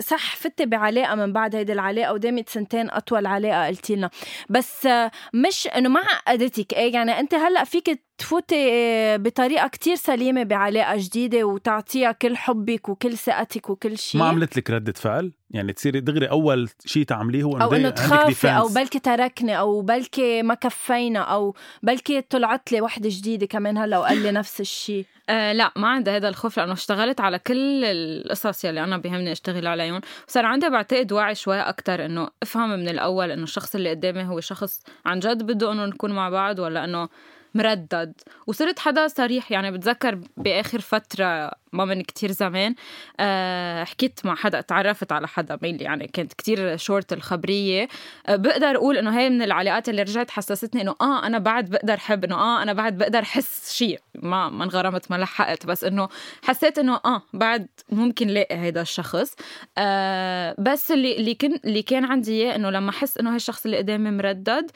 صح فتي بعلاقة من بعد هيدي العلاقة ودامت سنتين أطول علاقة قلتي لنا. بس آه مش إنه ما عقدتك إيه؟ يعني أنت هلأ فيك تفوتي آه، بطريقة كتير سليمة بعلاقة جديدة وتعطيها كل حبك وكل ثقتك وكل شيء ما عملت لك ردة فعل؟ يعني تصيري دغري أول شيء تعمليه هو أو إنه تخافي أو. بلكي تركني أو بلكي ما كفينا أو بلكي طلعت لي وحدة جديدة كمان هلا وقال لي نفس الشيء آه لا ما عندي هذا الخوف لأنه اشتغلت على كل القصص يلي أنا بيهمني أشتغل عليهم. وصار عندي بعتقد وعي شوي أكثر إنه افهم من الأول إنه الشخص اللي قدامي هو شخص عن جد بده إنه نكون مع بعض ولا إنه مردد. وصرت حدا صريح يعني بتذكر بآخر فترة ما من كتير زمان أه حكيت مع حدا تعرفت على حدا ميلي يعني كانت كتير شورت الخبرية. أه بقدر أقول إنه هي من العلاقات اللي رجعت حسستني إنه آه أنا بعد بقدر حب إنه آه أنا بعد بقدر حس شيء ما ما انغرمت ما لحقت بس إنه حسيت إنه آه بعد ممكن لاقي هيدا الشخص. آه بس اللي اللي كان اللي كان عندي إياه إنه لما احس إنه هالشخص اللي قدامي مردد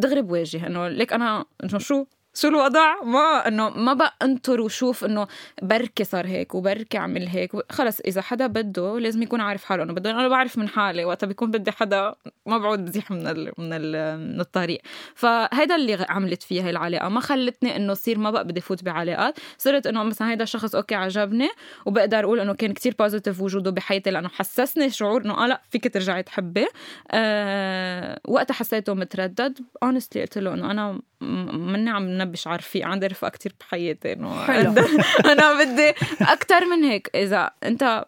دغري بواجه إنه ليك أنا إنه شو؟ شو الوضع؟ ما إنه ما بقى انطر وشوف إنه بركي صار هيك وبركي عمل هيك. خلص إذا حدا بده لازم يكون عارف حاله. إنه بده أنا بعرف من حالي وقتها بيكون بدي حدا ما بعود بزيح من ال من, ال من الطريق. فهيدا اللي عملت فيها هي العلاقة. ما خلتني إنه صير ما بقى بدي فوت بعلاقات. صرت إنه مثلا هيدا الشخص okay عجبني وبقدر أقول إنه كان كتير positive وجوده بحياتي لأنه حسسني شعور إنه آه لا فيك ترجعي تحبي. آه وقتها حسيته متردد. honestly قلت له إنه أنا مني عم نبش عارفي عندي رفقة كتير بحياتي إنه حلو. أنا بدي أكثر من هيك إذا أنت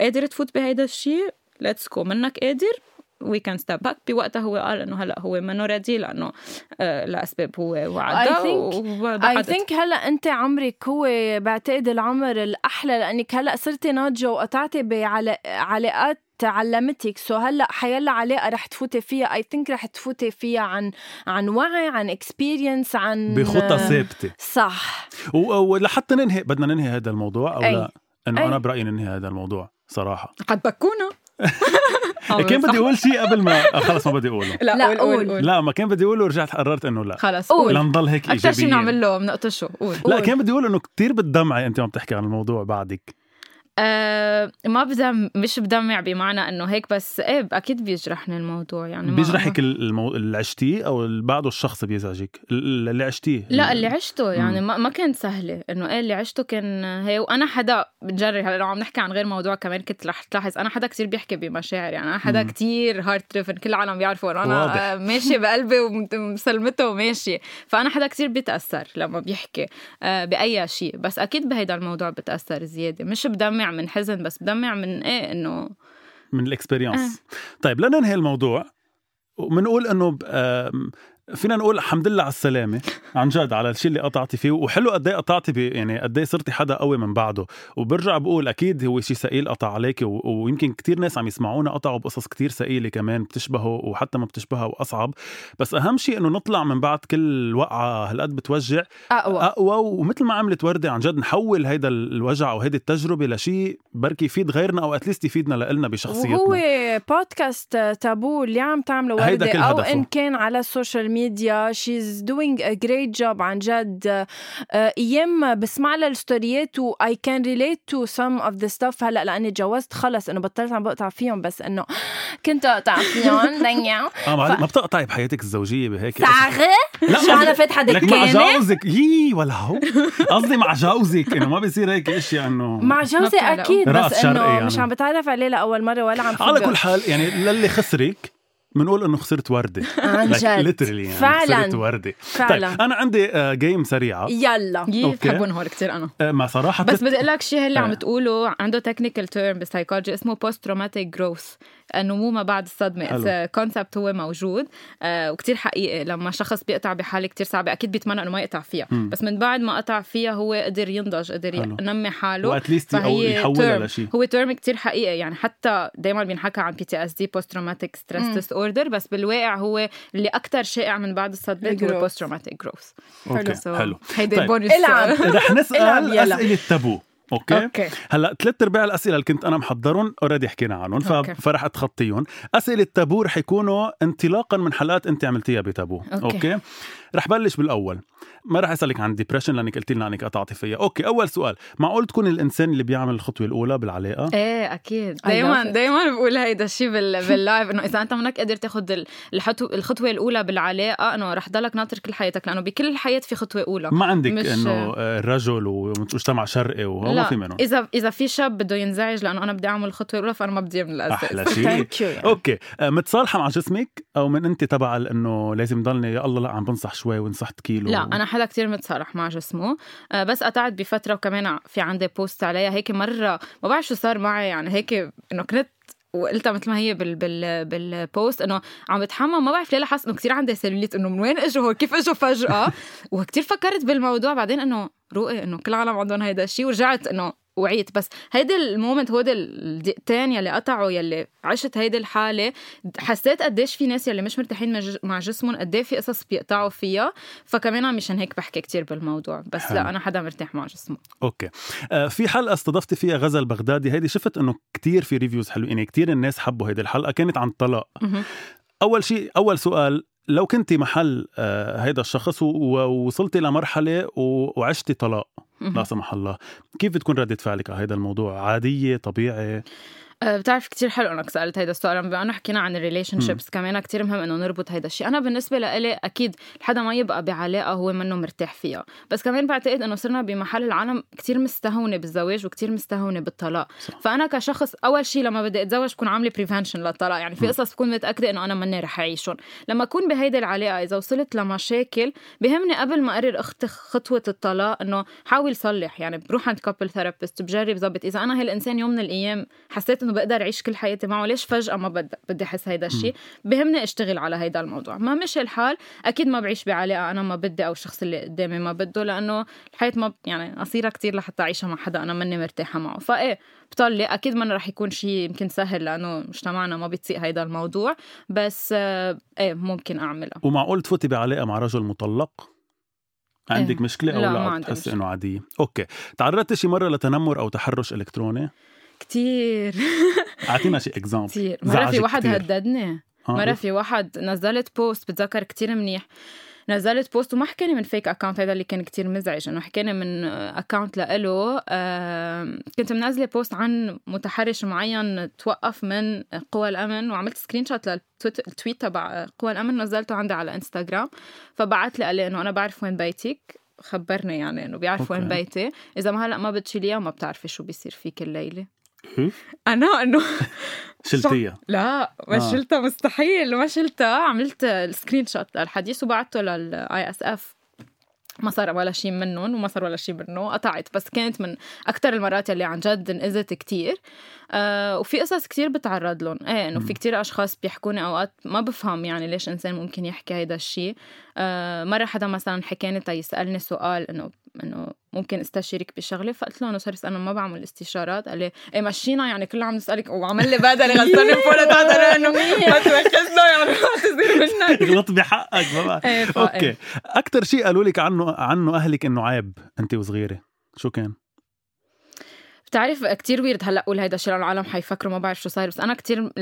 قادر تفوت بهيدا الشيء let's go منك قادر we can step back بوقتها هو قال إنه هلأ هو منه ready لأنه آه لأسباب هو وعدها I. think هلأ أنت عمرك هو بعتقد العمر الأحلى لأنك هلأ صرتي ناضجة وقطعتي بعلاقات علمتك so هلا حيلا علاقه رح تفوتي فيها. I think رح تفوتي فيها عن عن وعي عن experience عن بخطى ثابتة. صح. ولحتى ننهي بدنا ننهي هذا الموضوع أو أي. لا؟ إنه. أنا برأيي ننهي هذا الموضوع صراحة. قد بكونا. كان بدي أقول شيء قبل ما آه، خلص ما بدي أقوله. لا, لا، قول قول. لا ما كان بدي أقوله ورجعت قررت إنه لا. خلص قول. لنضل هيك أكثر شيء إيجابيين. نعمل له بنقطشه. قول. لا. كان بدي أقول إنه كتير بتدمعي أنت عم تحكي عن الموضوع بعدك. آه ما بدم مش بدمع بمعنى إنه هيك بس إيه أكيد بيجرحني الموضوع يعني بيجرحك المو... اللي عشتيه أو اللي بعده الشخص بيزعجك؟ ال- اللي عشتيه. لا اللي عشته يعني ما, ما كانت سهله إنه إيه اللي عشته كان هي وأنا حدا بتجري هلا لو عم نحكي عن غير موضوع كمان كنت رح تلاحظ أنا حدا كتير بيحكي بمشاعر يعني أنا حدا مم. كتير heart driven كل العالم بيعرفوا إنه أنا واضح. آه، ماشي بقلبي ومسلمته وماشي فأنا حدا كتير بيتاثر لما بيحكي آه، بأي شيء. بس أكيد بهيدا الموضوع بتأثر زيادة. مش بدمع من حزن بس بدمع من إيه؟ إنه من ال experience طيب لننهي الموضوع. وبنقول إنه فينا نقول الحمد لله على السلامة. عن جد على الشيء اللي قطعتي فيه. وحلو قد إيه قطعتي بي يعني قد إيه صرتي حدا قوي من بعده. وبرجع بقول أكيد هو شيء ثقيل قطع عليك و... ويمكن كتير ناس عم يسمعونا قطعوا بقصص كتير ثقيلة كمان بتشبهه وحتى ما بتشبهها وأصعب. بس أهم شيء إنه نطلع من بعد كل وقعة هالقد بتوجع أقوى. أقوى. ومثل ما عملت وردة عن جد نحول هيدا الوجع أو هيدي التجربة لشيء بركي يفيد غيرنا أو اتليست يفيدنا لنا بشخصيتنا. وهو بودكاست تابو اللي عم تعمله وردة أو. إن كان على ال social media she's doing a great job عن جد أيام بسمع لها الستوريات و I can relate to some of the stuff. هلا لأني تجوزت خلص إنه بطلت عم بقطع فيهم بس إنه كنت أقطع فيهم. دنيا آه ما, ما بتقطعي بحياتك الزوجية بهيك. صاغة لا شو أنا فاتحة لك مع دكانة؟ جوزك. يي ولا هو قصدي مع جوزك إنه ما بيصير هيك اشياء إنه مع جوزي. أكيد بس إنه يعني. مش عم بتعرف عليه لأول مرة ولا عم على كل حال يعني للي خسرك بنقول إنه خسرت وردة. عن جد. literally يعني فعلاً. خسرت وردة. فعلا. طيب أنا عندي game سريعة. يلا. بحبهم هول كتير أنا. آه، ما صراحة بس بدي أقول لك شيء اللي عم آه. تقوله عنده technical term بال psychology اسمه post traumatic growth النمو ما بعد الصدمة حلو. concept هو موجود آه وكتير حقيقي لما شخص بيقطع بحالة كتير صعبة أكيد بيتمنى إنه ما يقطع فيها مم. بس من بعد ما قطع فيها هو قدر ينضج قدر حلو. ينمي حاله و at least أو يحولها. لشيء هو term كتير حقيقي يعني حتى دائما بينحكى عن بي تي اس دي بوست تروماتيك ستريس. ديس اوردر بس بالواقع هو اللي أكثر شائع من بعد الصدمة ال growth. هو post traumatic growth okay حلو هيدي طيب. بونس إلعب. رح نسأل يلا. أسئلة تابو okay. okay. هلأ ثلاث ارباع الأسئلة اللي كنت أنا محضرهم already حكينا عنهم ف... okay. فرح اتخطيهم أسئلة تابو رح يكونوا انطلاقا من حلقات أنت عملتيها بتابو okay. okay. رح بلش بالأول. ما رح أسألك عن depression لأنك قلت لنا إنك قطعتي فيها. okay أول سؤال. معقول تكون الإنسان اللي بيعمل الخطوة الأولى بالعلاقة؟ إيه أكيد. دائما. دائما بقول هيدا الشيء بال... بال life إنه إذا أنت منك قادر تاخذ. الخطوة الأولى بالعلاقة إنه رح ضلك ناطر كل حياتك لأنه بكل الحياة في خطوة أولى. ما عندك مش- إنه آه، رجل ومجتمع شرقي وهو ما في منهم. إذا إذا في شاب بده ينزعج لأنه أنا بدي أعمل الخطوة الأولى فأنا ما بدي من الاساس أحلى شيء thank you okay. آه، متصالحة مع جسمك أو من أنت تبع إنه لازم ضلني يا الله لا عم بنصح شوي ونصحت كيلو لا أنا حدا كتير متصالح مع جسمه. آه، بس قطعت بفترة وكمان في عندي post عليها. هيك مرة ما بعرف شو صار معي يعني هيك إنه كنت وقلتها مثل ما هي بال بال بال post إنه عم بتحمم. ما بعرف ليه لاحظت إنه كثير عندي سيلوليت إنه من وين إجوا هو كيف إجوا فجأة. وكثير فكرت بالموضوع. بعدين إنه روقي إنه كل العالم عندهم هيدا الشيء ورجعت إنه وعيت. بس هيدا ال moment هو الدقيقتين يلي قطعوا يلي عشت هيدي الحالة حسيت قديش في ناس يلي مش مرتاحين مع جسمهم قد في قصص بيقطعوا فيها. فكمان مشان هيك بحكي كتير بالموضوع. بس حلو. لا أنا حدا مرتاح مع جسمه. okay. آه في حلقة استضفتي فيها غزل بغدادي. هيدي شفت إنه كتير في reviews حلوين. يعني كتير الناس حبوا هيدي الحلقة. كانت عن الطلاق مهم. أول شيء أول سؤال لو كنتي محل آه هيدا الشخص ووصلتي لمرحلة وعشتي طلاق لا. سمح الله. كيف بتكون ردة فعلك على هذا الموضوع؟ عادية طبيعي؟ بتعرف كتير حلو انك سألت هيدا السؤال بما انه حكينا عن ال relationships كمان كتير مهم إنه نربط هيدا الشيء أنا بالنسبة لإلي أكيد حدا ما يبقى بعلاقة هو منه مرتاح فيها. بس كمان بعتقد إنه صرنا بمحل العالم كتير مستهونة بالزواج وكتير مستهونة بالطلاق. صح. فأنا كشخص أول شيء لما بدي أتزوج بكون عاملة prevention للطلاق. يعني في. قصص بكون متأكدة إنه أنا مني رح أعيشهم. لما أكون بهيدي العلاقة إذا وصلت لمشاكل بهمني قبل ما أقرر اخد خطوة الطلاق إنه حاول صلح. يعني بروح عند couple therapist بجرب ظبط إذا أنا هالإنسان يوم من الأيام حسيت انه بقدر اعيش كل حياتي معه ليش فجأة ما بدي بدي أحس هيدا الشيء بهمني أشتغل على هيدا الموضوع. ما مشي الحال أكيد ما بعيش بعلاقة أنا ما بدي أو الشخص اللي قدامي ما بده لأنه الحياة ما يعني قصيرة كتير لحتى أعيشها مع حدا أنا ماني مرتاحة معه. فايه بطلق أكيد ما رح يكون شيء يمكن سهل لأنه مجتمعنا ما بيطيق هيدا الموضوع بس آه، إيه ممكن اعملها ومعقول تفوتي بعلاقة مع رجل مطلق؟ عندك إيه. مشكلة أو لا، لا, ما لا بتحسي مشكلة. إنه عادية. okay. تعرضتي شي مرة لتنمر أو تحرش إلكتروني؟ كتير. أعطينا شي example كتير. مرة في واحد كتير. هددني. آه، مرة في واحد نزلت post بتذكر كتير منيح. نزلت post وما حكاني من fake account هذا اللي كان كتير مزعج إنه حكاني من account لإله. آه كنت منزلة post عن متحرش معين توقف من قوى الأمن وعملت screenshot لل tweet تبع قوى الأمن نزلته عندي على انستغرام فبعت لي قال لي إنه أنا بعرف وين بيتك. خبرني يعني إنه بيعرف وين. بيتي. إذا ما هلأ ما بتشيليها ما بتعرفي شو بيصير فيك الليلة؟ أنا إنه شلتيها. لا ما آه. شلتها مستحيل ما شلتها. عملت ال screenshot للحديث وبعته لل ISF ما صار ولا شيء منهم وما صار ولا شيء منه. قطعت بس كانت من أكثر المرات اللي عن جد انأذت كتير. آه وفي قصص كتير بتعرض لهم. إيه إنه في كتير أشخاص بيحكوني أوقات ما بفهم يعني ليش إنسان ممكن يحكي هيدا الشيء آه مرة حدا مثلا حكاني تا يسألني سؤال إنه إنه ممكن أستشيرك بشغلة؟ فقلت له إنه صار أنا ما بعمل استشارات. قال لي إيه مشينا يعني كله عم نسألك وعمل لي بهدلة غسلني فوق لتحت إنه ما تواخذنا يعني ما تصير منك. غلط بحقك ما بعرف. فا- okay. إيه. أكثر شيء قالوا لك عنه عنه أهلك إنه عيب انت وصغيرة شو كان؟ بتعرف كتير weird هلا أقول هيدا الشيء العالم حيفكروا ما بعرف شو صاير. بس أنا كتير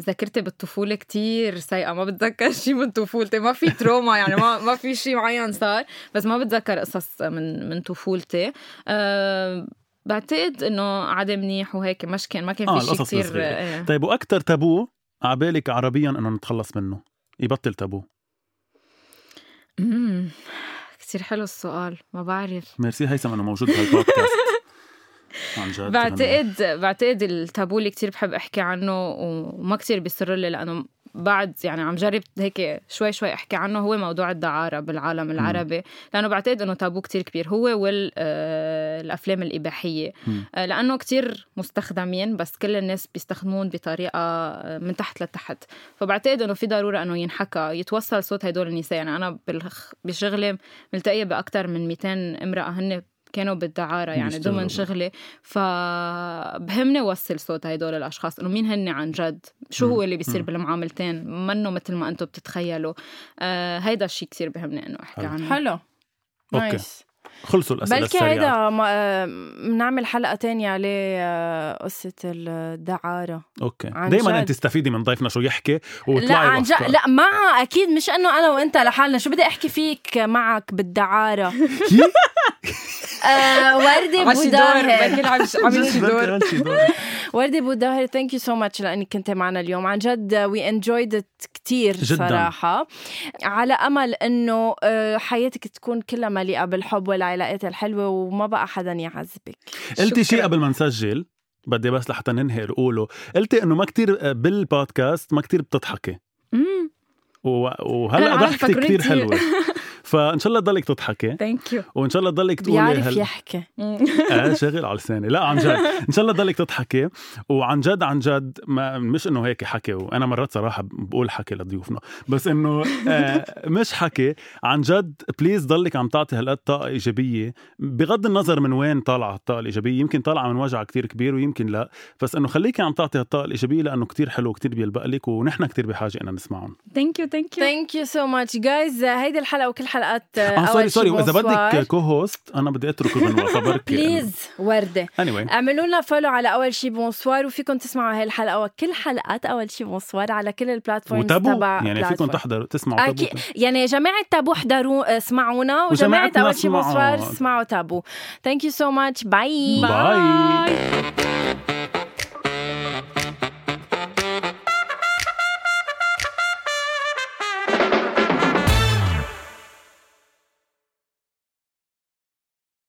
ذاكرتي بالطفولة كتير سيئة. ما بتذكر شيء من طفولتي. ما في trauma يعني ما ما في شيء معين صار. بس ما بتذكر قصص من من طفولتي. أه بعتقد إنه عادي منيح وهيك مش كان ما كان آه، في شيء القصص كتير الصغيرة. إيه. طيب وأكثر تابو عبالك عربيا إنه نتخلص منه؟ يبطل تابو. أمم، كتير حلو السؤال. ما بعرف. ميرسي هيثم إنه موجود بهالبودكاست. عن جد بعتقد بعتقد التابو اللي كتير بحب أحكي عنه وما كتير بيسر لي لأنه بعد يعني عم جرب هيك شوي شوي أحكي عنه هو موضوع الدعارة بالعالم العربي. لأنه بعتقد إنه تابو كتير كبير. هو والافلام الإباحية. آه، لأنه كتير مستخدمين بس كل الناس بيستخدمون بطريقة من تحت لتحت. فبعتقد إنه في ضرورة إنه ينحكى يتوصل صوت هدول النساء. يعني أنا بشغلي ملتقية باكثر من 200 امرأة هن كانوا بالدعارة يعني ضمن شغلي فبهمني وصل صوت هدول الأشخاص إنه مين هن عن جد شو. هو اللي بيصير. بالمعاملتين منه مثل ما أنتم بتتخيلوا آه هيدا الشيء كتير بهمني إنه أحكي. عنه حلو okay. nice خلصوا الأسئلة بلكي هيدا ما- آه، بنعمل حلقة تانية عليه آه، قصة الدعارة okay دائما. أنت تستفيدي من ضيفنا شو يحكي لا وطلعي عن جد. لا مع أكيد مش أنه أنا وأنت لحالنا شو بدي أحكي فيك معك بالدعارة كيف؟ آه وردة شي دور بوداهر بلكي عمل شي- عمل شي دور. وردة بوداهر thank you so much لأنك كنت معنا اليوم عن جد we enjoyed it كثير جداً. صراحة على أمل إنه حياتك تكون كلها مليئة بالحب والعلاقات الحلوة وما بقى حدا يعذبك. قلتي شيء. قبل ما نسجل؟ بدي بس لحتى ننهي قوله قلتي إنه ما كتير بالبودكاست ما كتير بتضحكي. امم وهلأ ضحكتي كتير. حلوة. فإن شاء الله تضلك تضحكي. ثانك يو وإن شاء الله تضلك تقولي بيعرف هال... يحكي. آه شغل على لساني لا عن جد. إن شاء الله تضلك تضحكي. وعن جد عن جد ما مش إنه هيك حكي. وأنا مرات صراحة بقول حكي لضيوفنا. بس إنه آه مش حكي. عن جد please ضلك عم تعطي هالقد طاقة إيجابية. بغض النظر من وين طالعة الطاقة الإيجابية. يمكن طالعة من وجع كتير كبير ويمكن لا. بس إنه خليكي عم تعطي هالطاقة الإيجابية لأنه كتير حلو وكتير بيلبق لك ونحن كتير بحاجة ان نسمعهم. thank you thank you thank you so much guys هيدي الحلقة وكل حلقات آه أول sorry. Sorry وإذا. بدك co-host أنا بدي أترك غنوه فبركي. please وردة. Anyway. اعملوا لنا follow على أول شي bonsoir وفيكم تسمعوا هاي الحلقة وكل حلقات أول شي bonsoir على كل ال platforms تبع يعني فيكم. تحضروا تسمعوا تابو. أكيد. يعني جماعة تابو احضروا اسمعونا وجماعة أول شي. Bonsoir اسمعوا تابو. thank you so much bye bye